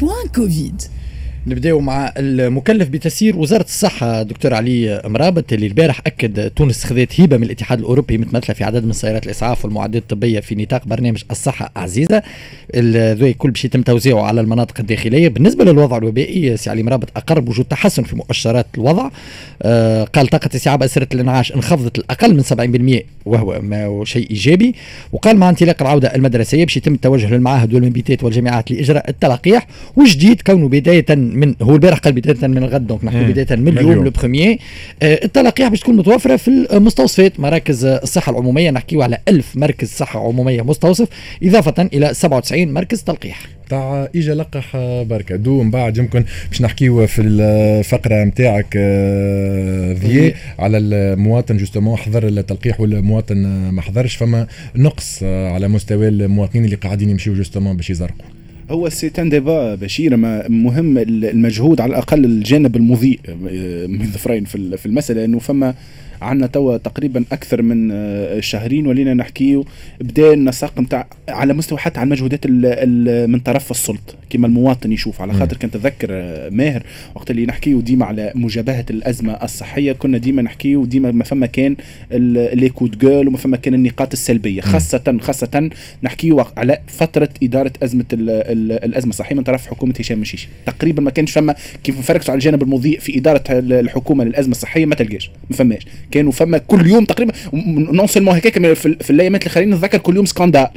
Point Covid نبداو مع المكلف بتسيير وزارة الصحة دكتور علي مرابط اللي البارح أكد تونس خذت هبة من الاتحاد الأوروبي متمثله في عدد من سيارات الإسعاف والمعدات الطبية في نطاق برنامج الصحة عزيزة. هذا الكل باش يتم توزيعه على المناطق الداخلية. بالنسبة للوضع الوبائي سي علي مرابط أقر وجود تحسن في مؤشرات الوضع. آه قال طاقة استيعاب أسرة الإنعاش انخفضت لأقل من 70% وهو ما شيء إيجابي. وقال مع انطلاق العودة المدرسية باش يتم التوجه للمعاهد والمبيتات والجامعات لإجراء التلقيح وجديد كونه بداية من هو البارح قال بداية من الغد donc نحكي بداية من اليوم le premier آه التلقيح باش تكون متوفره في المستوصفات مراكز الصحة العمومية نحكيو على 1000 مركز صحة عمومية مستوصف إضافة إلى 97 مركز تلقيح. تاع إيجا لقح بركة. دو من بعد يمكن باش نحكيو في الفقرة نتاعك ذي على المواطن justement حضر التلقيح والمواطن ما حضرش فما نقص على مستوى المواطنين اللي قاعدين يمشيو justement باش يزرقوا. هو c'est un débat بشير ما مهم المجهود على الأقل الجانب المضيء من ظفرين في المسألة انه فما عندنا توا تقريبا أكثر من آه، شهرين ولينا نحكيو بدا النساق نتاع على مستوى حتى على المجهودات من طرف السلطة كما المواطن يشوف. على خاطر كنت تذكر آه، ماهر وقت اللي نحكيو ديما على مجابهة الأزمة الصحية كنا ديما نحكيو ديما ما فما كان les coups de gueule وما فما كان النقاط السلبية. خاصة خاصة نحكيو على فترة إدارة أزمة الأزمة الصحية من طرف حكومة هشام مشيشي. تقريبا ما كانش فما كيف نفرقوا على الجانب المضيء في إدارة الحكومة للأزمة الصحية ما تلقاش ما فماش. كانوا فما كل يوم تقريبا non seulement هكاك في, في الأيامات اللي خلينا نتذكر كل يوم scandale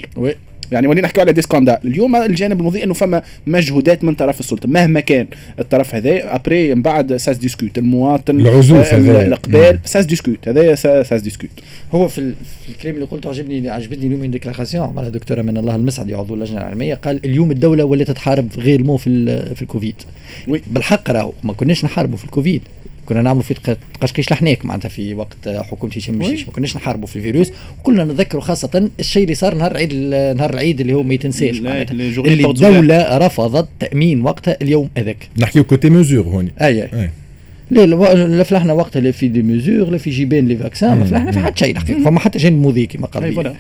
يعني ولينا نحكي على des scandales اليوم الجانب المضيء إنه فما مجهودات من طرف السلطة مهما كان. الطرف هذا après من بعد ça se discute المواطن العزوف آه الاقبال ça se discute هذا ça se discute هو في, في الكلام اللي قلته عجبني عجبتني اليوم من déclaration عملها دكتور أمان الله المسعدي عضو اللجنة العلمية قال اليوم الدولة ولات تحارب vraiment في في الكوفيد. بالحق راهو ما كناش نحاربوا في الكوفيد. كنا نعملوا في تشقشيق لحناك معناتها في وقت حكومة هشام مشيش ما كناش نحاربوا في الفيروس وكلنا نتذكروا خاصة الشيء اللي صار نهار العيد نهار العيد اللي هو ما يتنساش اللي الدولة رفضت تأمين وقتها اليوم هذاك. نحكيو côté mesures هوني أي, أي. لا لا فلحنا وقتها لا في des mesures لا في جيبان les vaccins ما فلحنا في حتى شيء. الحقيقة فما حتى جانب مضيء كما قال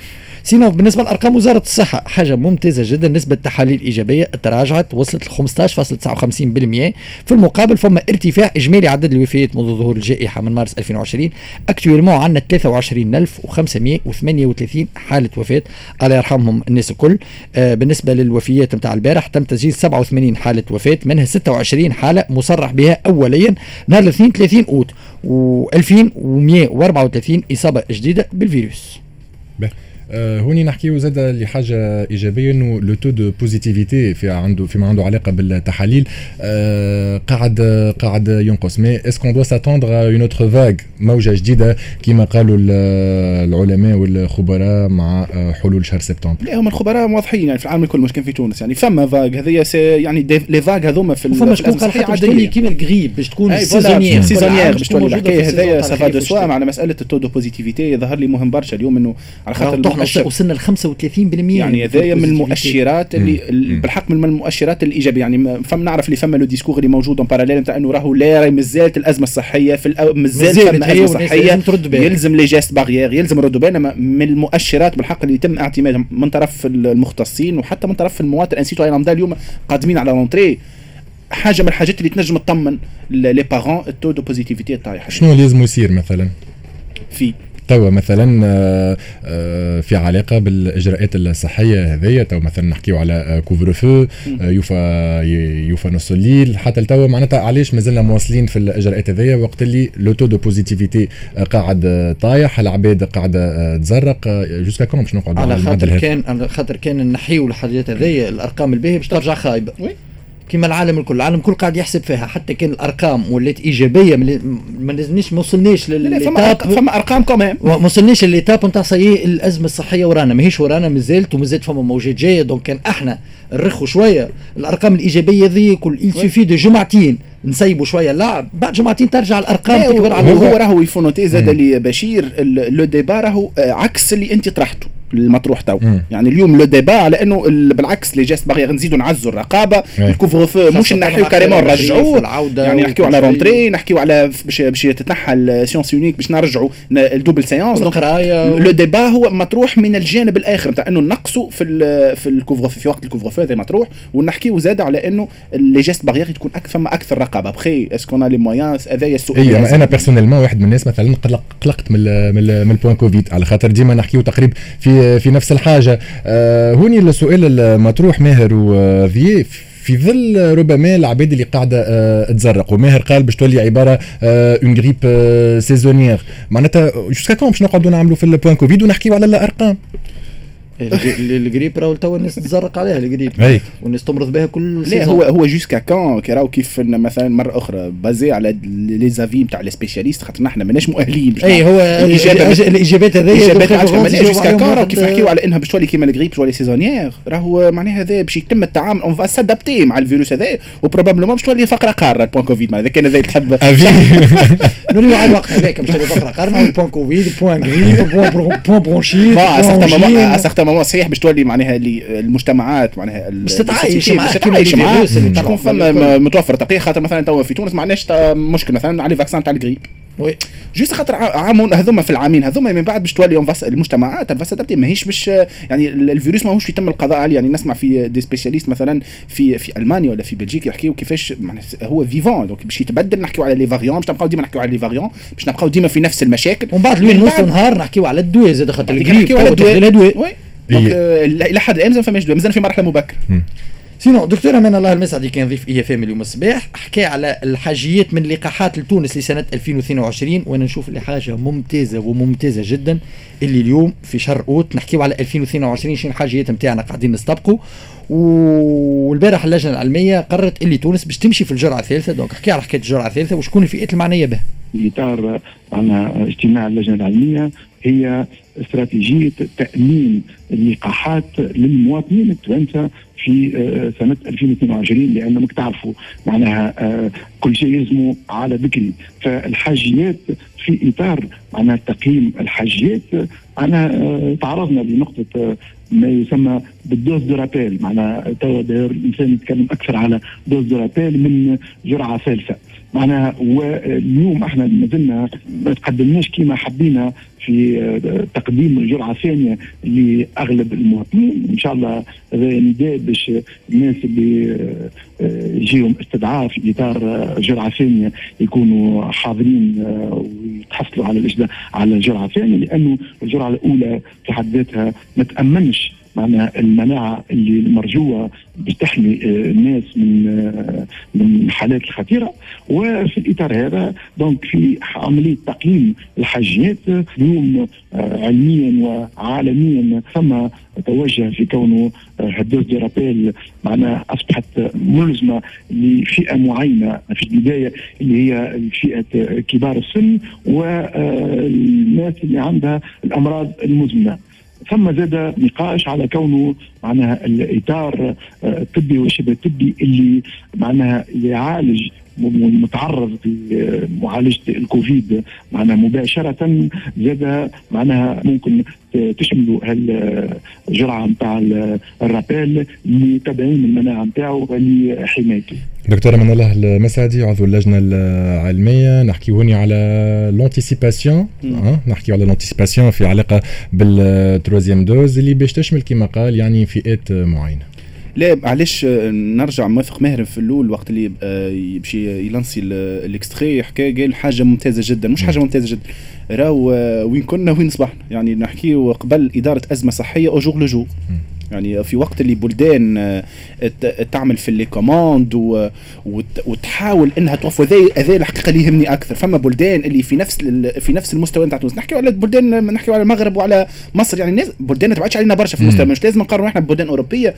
sinon بالنسبة لأرقام وزارة الصحة حاجة ممتازة جدا. نسبة التحاليل الإيجابية تراجعت وصلت ل 15.59% في المقابل فما ارتفاع إجمالي عدد الوفيات منذ ظهور الجائحة من مارس 2020 actuellement عندنا 23538 حالة وفاة. الله يرحمهم الناس الكل. آه بالنسبة للوفيات نتاع البارح تم تسجيل 87 حالة وفاة منها 26 حالة مصرح بها اوليا. نهار الاثنين 30 أوت و2134 إصابة جديدة بالفيروس. آه، هوني نحكيو زاد لحاجة إيجابية إنه le taux de positivité في عنده فيما عنده علاقة بالتحاليل آه، قاعد قاعد ينقص. mais est-ce que doit s'attendre à une autre vague موجة جديدة كما قالوا العلماء والخبراء مع آه، حلول شهر سبتمبر. لا هم الخبراء واضحين يعني في العالم الكل مش كان في تونس. يعني فما vague هذه يعني les vagues هذوما في فما شكون قال حتى كيما الغريب باش تكون saisonnière. saisonnière باش تولي الحكاية هذايا ça va de soi مع مسألة ال taux de positivité ظهر لي مهم برشا. اليوم إنه على خاطر إحنا وصلنا ل 35% يعني هذايا من المؤشرات اللي بالحق من المؤشرات الإيجابية. يعني فما نعرف اللي فما le discours اللي موجود en parallèle نتاع إنه راهو لا مازالت الأزمة الصحية في الأو... مازال فما أزمة صحية. يلزم les gestes barrières يلزم ردوا بالنا من المؤشرات بالحق اللي يتم اعتمادها من طرف المختصين وحتى من طرف المواطن. un citoyen lambda اليوم قادمين على la rentrée حاجة من الحاجات اللي تنجم تطمن les parents ال taux de positivité طايح شنو لازم يصير مثلا؟ في توا مثلا آه، آه، في علاقة بالإجراءات الصحية هذيا تو مثلا نحكيو على couvre-feu آه، يوفا يوفا نص الليل حتى لتوا معناتها علاش مازلنا مواصلين في الإجراءات هذيا وقت اللي le taux de positivité قاعد طايح العباد قاعدة تزرق jusqu'à quand باش نقعد على خاطر كان على خاطر كان نحيو الحاجات هذيا الأرقام الباهية باش ترجع خايبة. كما العالم الكل. العالم الكل قاعد يحسب فيها. حتى كان الأرقام ولات إيجابية ما لازمنيش ما وصلناش لل étape فما أرقام كمان ما وصلناش لل étape نتاع c'est الأزمة الصحية ورانا. ماهيش ورانا مازالت ومازالت فما موجات جاية. donc كان أحنا نرخوا شوية. الأرقام الإيجابية ذي كل suivi de جمعتين. نسيبوا شوية. اللعب بعد جمعتين ترجع الأرقام تكبر على هو راهو il faut noter زاد اللي بشير. le débat راهو عكس اللي أنت طرحته. المطروح تو يعني اليوم le débat على إنه بالعكس les gestes barrières نزيدوا نعزوا الرقابة ال couvre-feu مش نحيو carrément نرجعوه يعني نحكيو على rentrée نحكيو على باش باش تتنحى ال séance unique باش نرجعوا ال double séance le débat هو مطروح من الجانب الآخر نتاع إنه نقصوا في في ال couvre-feu وقت ال couvre-feu هذا مطروح ونحكيو زاد على إنه les gestes barrières تكون أكثر فما أكثر رقابة. après est-ce que les moyens هذايا السؤال. أنا personnellement واحد من الناس مثلا قلقت من من ال point Covid على خاطر ديما نحكيو تقريبا في في نفس الحاجة. آه هوني السؤال المطروح ماهر وفي في ظل ربما العباد اللي قاعدة آه تزرق. وماهر قال باش تولي عبارة une grippe saisonnière معناتها jusqu'à quand باش نقعدوا نعملوا في ال point Covid ونحكيو على الأرقام؟ القريب راهو تو الناس تزرق عليها القريب والناس تمرض بها كل لا هو هو jusqu'à quand كي راهو كيف مثلا مرة أخرى basé على les avis نتاع les spécialistes خاطر نحن ماناش مؤهلين. أي هو الإجابات هذيا الإجابات jusqu'à quand راهو كيف نحكيو على إنها باش تولي كيما الغريب تولي saisonnière راهو معناها هذا باش يتم التعامل on va s'adapter مع الفيروس هذا و probablement باش تولي فقرة قارة ال point Covid. إذا كان هذا تحب نوليو على الوقت هذاك باش تولي فقرة قارة ال point Covid point grippe point bronchite moment صحيح باش تولي معناها المجتمعات معناها باش تتعايش باش تتعايش معاه تكون فما متوفر تقي خاطر مثلا توا في تونس ما عندناش مشكل. مثلا على vaccin تاع ال grippe oui. juste خاطر عام هذوما في العامين هذوما من بعد باش تولي المجتمعات تبدي ماهيش باش يعني الفيروس ماهوش يتم القضاء عليه. يعني نسمع في des spécialistes مثلا في في ألمانيا ولا في بلجيكا يحكيو كيفاش هو vivons donc باش يتبدل نحكيو على les variants باش نبقاو ديما نحكيو على les variants باش نبقاو ديما في نفس المشاكل. ومن بعد لوين نص نهار نحكيو على الدواء زاد خاطر الجريب على الدواء donc إلى حد الان ما فماش مازال في مرحله مبكره sinon دكتور أمان الله المسعدي كان ضيف اي فام اليوم الصباح حكى على الحاجيات من لقاحات لتونس لسنة 2022 وأنا نشوف اللي حاجة ممتازة وممتازة جدا اللي اليوم في شهر أوت نحكيو على 2022 شنو الحاجيات نتاعنا قاعدين نستبقوا. والبارح اللجنة العلمية قررت اللي تونس باش تمشي في الجرعة الثالثة donc حكي على حكاية الجرعة الثالثة وشكون الفئات المعنية بها. في اطار معنا اجتماع اللجنة العلمية هي استراتيجية تأمين اللقاحات للمواطنين التوانسة في سنة 2022 لأن مك تعرفوا معناها كل شيء يلزموا على بكري فالحاجيات في إطار معناها تقييم الحاجيات انا تعرضنا لنقطة ما يسمى بال dose de rappel. معناها توا الإنسان يتكلم أكثر على dose de rappel من جرعة ثالثة. معناها واليوم إحنا ما زلنا ما تقدمناش كما حبينا في تقديم الجرعه الثانية لأغلب المواطنين. إن شاء الله هذا نداء باش الناس اللي يجيهم استدعاء في اطار جرعة ثانية يكونوا حاضرين ويتحصلوا على الإجراء على الجرعه الثانية لأنه الجرعة الأولى في حد ذاتها ما تأمنش معناها المناعة اللي المرجوه بتحمي الناس من من الحالات الخطيرة. وفي الإطار هذا دونك في عملية تقييم الحاجيات اليوم علميا وعالميا ثم توجه في كونه هدوز دي رابيل معناها أصبحت ملزمة لفئة معينة في البداية اللي هي فئه كبار السن والناس اللي عندها الأمراض المزمنة. ثم زاد نقاش على كونه معناها الإطار الطبي والشبه الطبي اللي معناها يعالج متعرض لمعالجه الكوفيد معناها مباشرة زاد معناها ممكن تشملوا هالجرعة نتاع الرابيل لتدعيم المناعة نتاعو ولحمايته. دكتور من الله المسعدي عضو اللجنة العلمية نحكي هوني على لونتيسيباسيون نحكي على l'anticipation في علاقة بال troisième dose اللي باش تشمل كما قال يعني فئات معينة. لا علاش نرجع موافق ماهر في الأول وقت اللي باش يلانسي الاكستري حكى قال حاجة ممتازة جدا. مش حاجة ممتازة جدا. راهو وين كنا وين صبحنا. يعني نحكي قبل إدارة أزمة صحية au jour le jour يعني في وقت اللي بلدان تعمل في les commandes وتحاول إنها توفر. هذا الحقيقة اللي يهمني أكثر. فما بلدان اللي في نفس في نفس المستوى نتاع تونس نحكي على بلدان نحكي على المغرب وعلى مصر. يعني الناس بلدان ما تبعدش علينا برشا في المستوى. مش لازم نقارنوا إحنا ببلدان أوروبية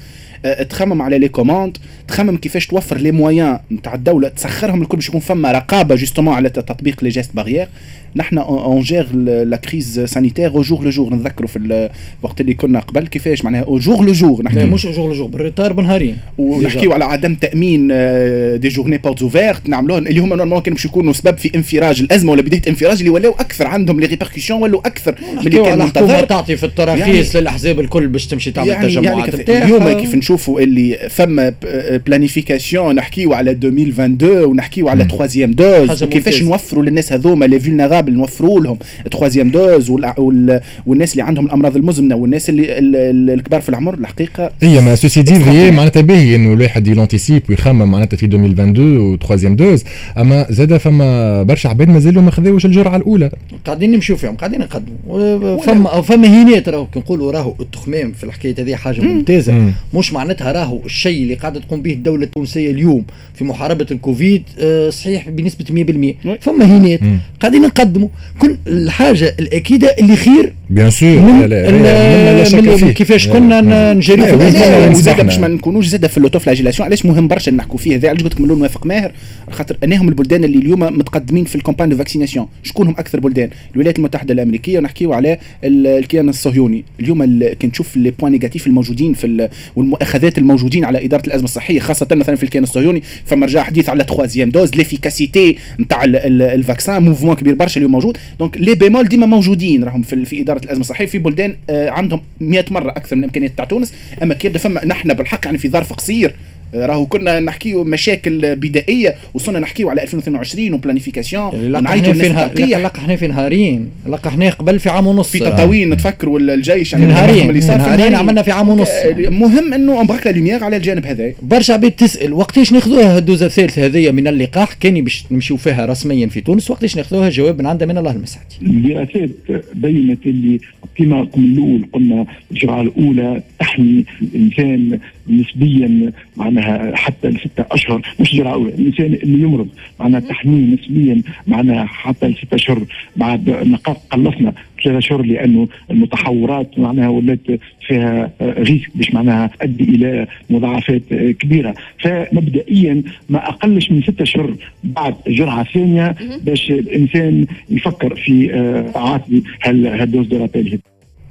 تخمم على les commandes تخمم كيفاش توفر les moyens نتاع الدولة تسخرهم الكل باش يكون فما رقابة justement على تطبيق les gestes barrières نحن on gère la crise sanitaire au jour le jour نتذكروا في الوقت اللي كنا قبل كيفاش؟ معناها au jour jour le jour نحكي مش jour le jour بال retard بنهارين. ونحكيو على عدم تأمين des journées portes ouvertes نعملوهم اللي هما normalement كانوا باش يكونوا سبب في انفراج الأزمة ولا بداية انفراج اللي ولاو أكثر عندهم les répercussions ولاو أكثر من اللي كان منتظر. تعطي في التراخيص يعني للأحزاب الكل باش تمشي تعمل يعني تجمعات يعني اليوم كيف نشوفوا اللي فما planification نحكيو على 2022 ونحكيو على troisième dose وكيفاش نوفروا للناس هذوما les vulnérables نوفروا لهم troisième dose والناس اللي عندهم الأمراض المزمنة والناس اللي الكبار في العمر الحقيقة. هي mais ceci dit معناتها باهي انه الواحد يل anticipe ويخمم معناتها في 2022 و troisième dose أما زاد فما برشا عباد مازالوا ما خذاوش الجرعة الأولى. قاعدين نمشيو فيهم قاعدين نقدموا. فما فما هينات راهو نقولوا راهو التخمام في الحكاية هذه حاجة ممتازة. مم. مش معناتها راهو الشيء اللي قاعدة تقوم به الدولة التونسية اليوم في محاربة الكوفيد آه، صحيح بنسبة 100% فما هينات. قاعدين نقدموا. كل الحاجة الأكيدة اللي خير bien sûr من, من, من كيفاش كنا نجري في وزاد باش ما نكونوش زاد في ال auto-flagellation علاش مهم برشا نحكوا فيه هذا علاش قلت لك من نوافق ماهر خاطر انهم البلدان اللي اليوم متقدمين في ال campagnes de vaccination شكونهم أكثر بلدان الولايات المتحده الامريكيه ونحكيو على الكيان الصهيوني اليوم كي نشوف les points négatifs الموجودين في والمؤاخذات الموجودين على اداره الازمه الصحيه خاصه مثلا في الكيان الصهيوني فما رجع حديث على troisième dose l'efficacité نتاع ال vaccin mouvement كبير برشا اليوم موجود donc les bémols ديما موجودين راهم في, في اداره الأزمة. الصحيه في بلدان آه، عندهم 100 مرة أكثر من الإمكانيات تاع تونس. أما كي فما نحن بالحق يعني في ظرف قصير راهو كنا نحكيو مشاكل بدائية وصلنا نحكيو على 2022 وبلانيفيكاسيون نعيطوا في لقحنا في نهارين. لقحنا قبل في عام ونص. في تطاوين نتفكروا الجيش يعني نهارين. نهارين عملنا في عام ونص. مهم إنه امبرك لوميير على الجانب هذا. برشا عباد تسأل وقتاش ناخذوها الدوزه الثالثه هذه من اللقاح؟ كان باش نمشيو فيها رسميا في تونس. وقتاش ناخذوها؟ جواب من عندها من الله المسعدي الدراسات بينت اللي كما قلنا الأول قلنا الجرعة الأولى تحمي الإنسان نسبيا معناها حتى لستة أشهر مش جرعة أولى الإنسان اللي يمرض معناها تحميه نسبيا معناها حتى لستة أشهر بعد نقاط قلصنا ثلاثة أشهر لأنه المتحورات معناها ولات فيها ريسك باش معناها تؤدي إلى مضاعفات كبيرة. فمبدئيا ما أقلش من ستة أشهر بعد جرعة ثانية باش الإنسان يفكر في عاطي هل هال dose de rappel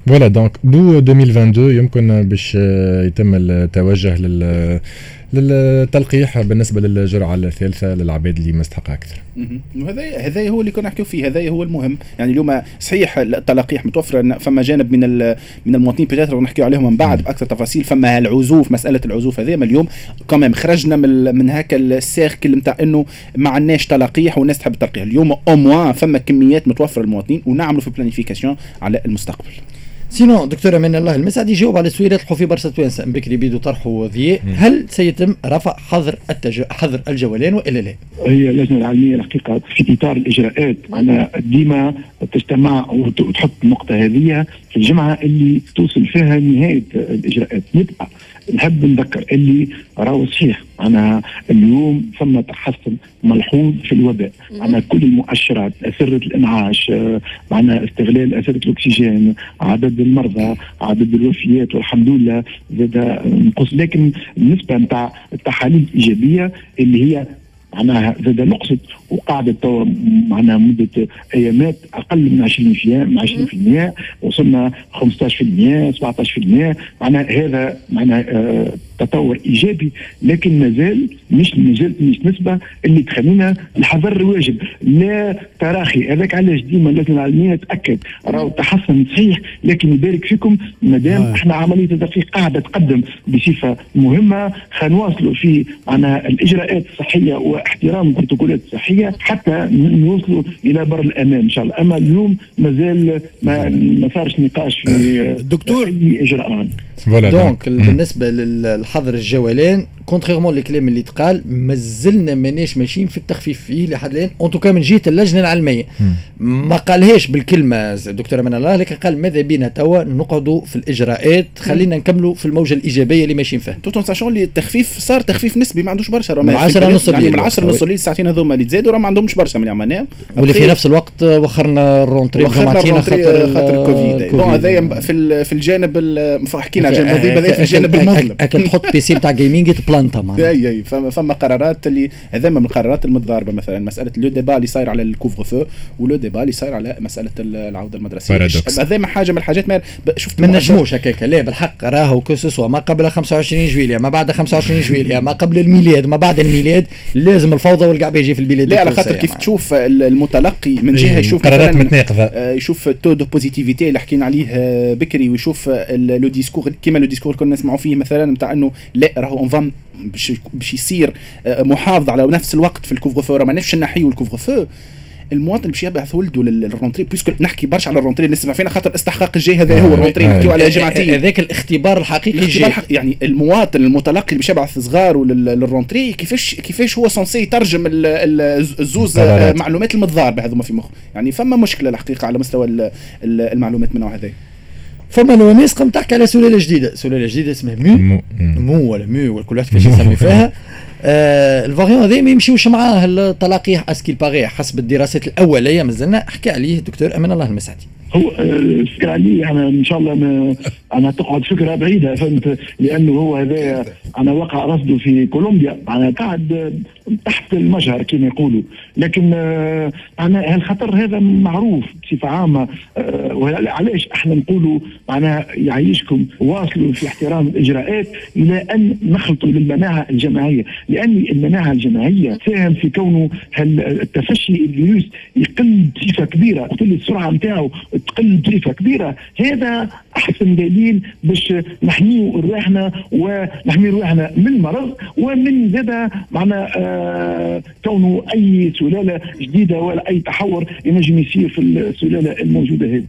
voilà donc de 2022 يمكن باش يتم التوجه لل للتلقيح بالنسبة للجرعة الثالثة للعباد اللي مستحقه أكثر. وهذا هذا هو اللي كنا نحكيو فيه هذا هو المهم. يعني اليوم صحيح التلقيح متوفره فما جانب من من المواطنين peut-être نحكيو عليهم من بعد بأكثر تفاصيل. فما العزوف مسألة العزوف هذه ما اليوم كمان خرجنا من من هكا ال cercle نتاع إنه ما عندناش تلقيح والناس تحب التلقيح. اليوم أو فما كميات متوفرة للمواطنين ونعملوا في planification على المستقبل. sinon دكتورة من الله المسعد يجاوب على سؤال يطرحوا في برشا توانسه بكري بيدو طرحوا ضياء هل سيتم رفع حظر التج... حظر الجولان وإلا لا؟ هي اللجنة العلمية الحقيقة في إطار الإجراءات أنا ديما تجتمع وتحط النقطه هذه في الجمعة اللي توصل فيها نهاية الإجراءات. يبقى نحب نذكر اللي راهو صحيح. أنا اليوم ثم تحسن ملحوظ في الوباء. أنا كل المؤشرات أسرة الإنعاش معنا استغلال أسرة الأكسجين عدد المرضى عدد الوفيات والحمد لله زاد نقص. لكن النسبة نتاع التحاليل الإيجابية اللي هي معناها زاد نقصت وقعدت توا معناها مدة أيامات أقل من 20% من 20% وصلنا 15% 17% معناها هذا معناها آه تطور إيجابي لكن مازال مش مازالت مش نسبة اللي تخلينا الحذر الواجب. لا تراخي. هذاك علاش ديما اللجنه العلميه تاكد راهو تحسن صحيح لكن يبارك فيكم ما دام آه. إحنا عملية التدقيق قاعدة تقدم بصفة مهمة خنواصلوا في معناها الإجراءات الصحية واحترام البروتوكولات الصحيه حتى نوصلوا إلى بر الأمان إن شاء الله. أما اليوم مازال ما ما صارش نقاش في دكتور؟ أي اجراء donc بالنسبة للحظر الجولان contrairement الكلام اللي تقال مازلنا ماناش ماشيين في التخفيف فيه لحد الآن. en tout cas من جهة اللجنة العلمية. ما قالهاش بالكلمة الدكتور من الله لكن قال ماذا بينا توا؟ نقعدوا في الإجراءات. خلينا نكملوا في الموجة الإيجابية اللي ماشيين فيها. tout en sachant اللي التخفيف صار تخفيف نسبي ما عندوش برشا. من 10 نص يعني من 10 نص الليل الساعتين هذوما اللي تزادوا راه ما عندهمش برشا من عملناهم واللي في نفس الوقت وخرنا ال rentrée وخرنا ال rentrée خاطر الكوفيد بون هذايا في في الجانب حكينا على الجانب المظلم في الجانب المظلم اكل تحط بي سي بتاع جيمنج معناها إي إي فما, فما قرارات اللي هذا من القرارات المتضاربة مثلا. مسألة لو ديبا اللي صاير على الكوفر فو ولو ديبا اللي صاير على مسألة العودة المدرسية. هذا ما حاجة من الحاجات ما شفت ما نجموش هكاك. لا بالحق راهو كوسوسوا ما قبل 25 جويليا ما بعد 25 جويليا ما قبل الميلاد ما بعد الميلاد لازم الفوضى والقعبة يجي في البلاد لا على خاطر كيف تشوف المتلقي من جهة يشوف قرارات متناقضة. آه، يشوف taux de positivité اللي حكينا عليه آه، بكري ويشوف le discours كيما le discours كنا نسمعوا فيه مثلا نتاع إنه لا راهو اون باش يصير آه، محافظ على نفس الوقت في ال couvre-feu ما نفش نحيو ال couvre-feu. المواطن باش يبعث ولده لل rentrée puisque نحكي برشا على ال rentrée نسمع فينا خاطر استحقاق الجاي هذا هو ال rentrée نحكيو على جماعتين هذاك الاختبار الحقيقي الاختبار يعني المواطن المتلقي اللي باش يبعث صغاره لل rentrée كيفاش كيفاش هو censé يترجم الزوز معلومات المتضاربة هذوما في مخه. يعني فما مشكلة الحقيقة على مستوى المعلومات من هذا. فما ناس قام تحكي على سلاله جديده سلاله جديده اسمها مو. مو, مو ولا مو ولا كل واحد كيفاش يسمي فيها. آه الفاريون هذا ما يمشيوش معاه التلاقيح اسكيل باغي حسب الدراسات الأولية مازلنا. حكى عليه الدكتور أمان الله المسعدي. هو آه، علي أنا إن شاء الله ما أنا تقعد فكره بعيدة فهمت؟ لأنه هو هذا أنا وقع رصده في كولومبيا. أنا قاعد تحت المجهر كما يقولوا. لكن آه، أنا الخطر هذا معروف بصفة عامة آه، علاش إحنا نقولوا معناها يعيشكم واصلوا في احترام الإجراءات إلى أن نخلطوا للمناعه الجماعية؟ لأن المناعه الجماعية تساهم في كونه التفشي الفيروس يقل بصفة كبيرة قلت السرعة نتاعو تقل بصفه كبيرة. هذا أحسن دليل باش نحميو رواحنا ونحمي رواحنا من المرض ومن زاد معنا آه كونه أي سلالة جديدة ولا أي تحور ينجم يصير في السلالة الموجودة هذه.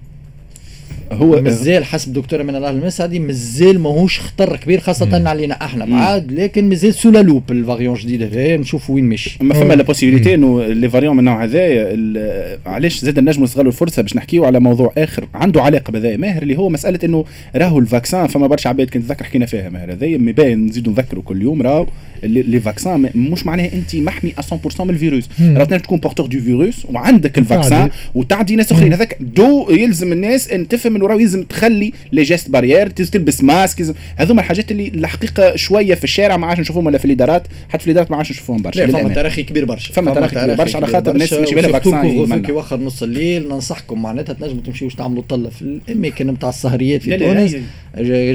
هو مازال حسب دكتور من الله المسعدي مازال ماهوش خطر كبير خاصة مم. علينا إحنا. بعد لكن مازال sous la loupe ال variant جديد هذا نشوف وين مشي. ما فما la possibilité إنه les variants من النوع هذايا علاش زاد النجم نستغلوا الفرصة باش نحكيو على موضوع آخر عنده علاقة بهذا ماهر اللي هو مسألة إنه راهو ال vaccin فما برشا عباد كنت نتذكر حكينا فيها ماهر هذايا باين نزيدوا نذكروا كل يوم راهو les vaccins مش معناها انت محمي 100% من الفيروس. راهو تنجم تكون porteur de virus وعندك ال vaccin وتعدي ناس أخرين. هذاك دو يلزم الناس إن تفهم انه راهو يلزم تخلي les gestes barrières تلبس ماسك هذوما الحاجات اللي الحقيقة شوية في الشارع ما عادش نشوفهم ولا في الإدارات حتى في الإدارات ما عادش نشوفهم برشا. فما تراخي كبير برشا. فما تراخي كبير برشا على خاطر الناس ماشي بالها فاكسان كي وخر نص الليل ننصحكم معناتها تنجموا تمشيوش تعملوا طلة في الأماكن نتاع السهريات في تونس.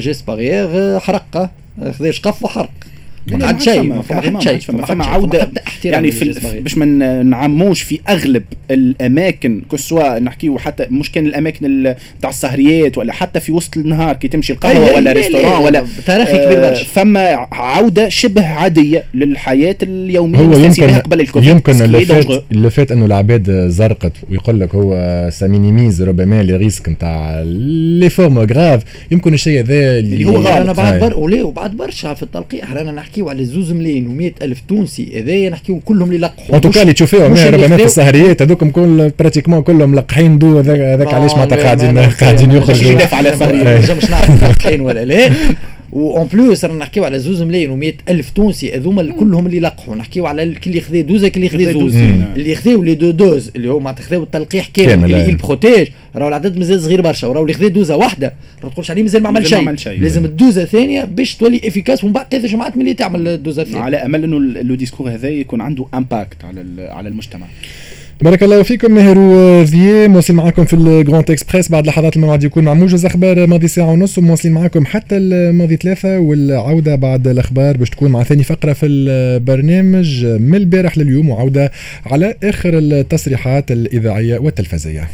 جيست بارير حرقة خذا شقف وحرق. ما حد شيء ما حد شيء. فما عودة يعني في باش ما نعموش في أغلب الأماكن كسوا نحكيو حتى مش كان الأماكن تاع السهريات ولا حتى في وسط النهار كي تمشي القهوة ولا ريستوران ولا تاريخي كبير برشا. فما عودة شبه عادية للحياة اليومية هو يمكن قبل الكوفيد. يمكن اللي فات اللي فات إنه العباد زرقت ويقول لك هو ça minimise ربما les risques نتاع les formes graves. يمكن الشيء هذا اللي هو أنا بعد وبعد برشا في التلقيح. رانا نحكي نحكيو على زوز ملايين و ألف تونسي هذايا نحكيو كلهم اللي لقحوا en tout cas اللي تشوفيهم ربما في السهريات هذوكم كل pratiquement كلهم لقحين دو هذاك علاش معناتها قاعدين قاعدين يخرجوا. يدافع على السهريات مش نعرف لقحين ولا لا. en plus رانا نحكيو على زوز ملايين و ألف تونسي هذوما كلهم اللي لقحوا. نحكيو على اللي خذا دوزه اللي خذا زوز. اللي خذاو les deux doses اللي هو معناتها خذاو التلقيح كامل اللي il protège راهو العدد مازال صغير برشا. وراهو اللي خذا دوزة واحدة. ما تقولش عليه مازال ما عمل شيء. لازم الدوزة الثانية باش تولي efficace ومن بعد ثلاث جمعات ملي تعمل الدوزة الثانية. على أمل إنه le discours هذا يكون عنده impact على على المجتمع. بارك الله فيكم ماهر وذي مواصل معكم في ال Grand Express بعد لحظات الموعد يكون مع موجز أخبار ماضي ساعة ونص ومواصلين معكم حتى الماضي ثلاثة والعودة بعد الأخبار باش تكون مع ثاني فقرة في البرنامج من البارح لليوم وعودة على آخر التصريحات الإذاعية والتلفزية.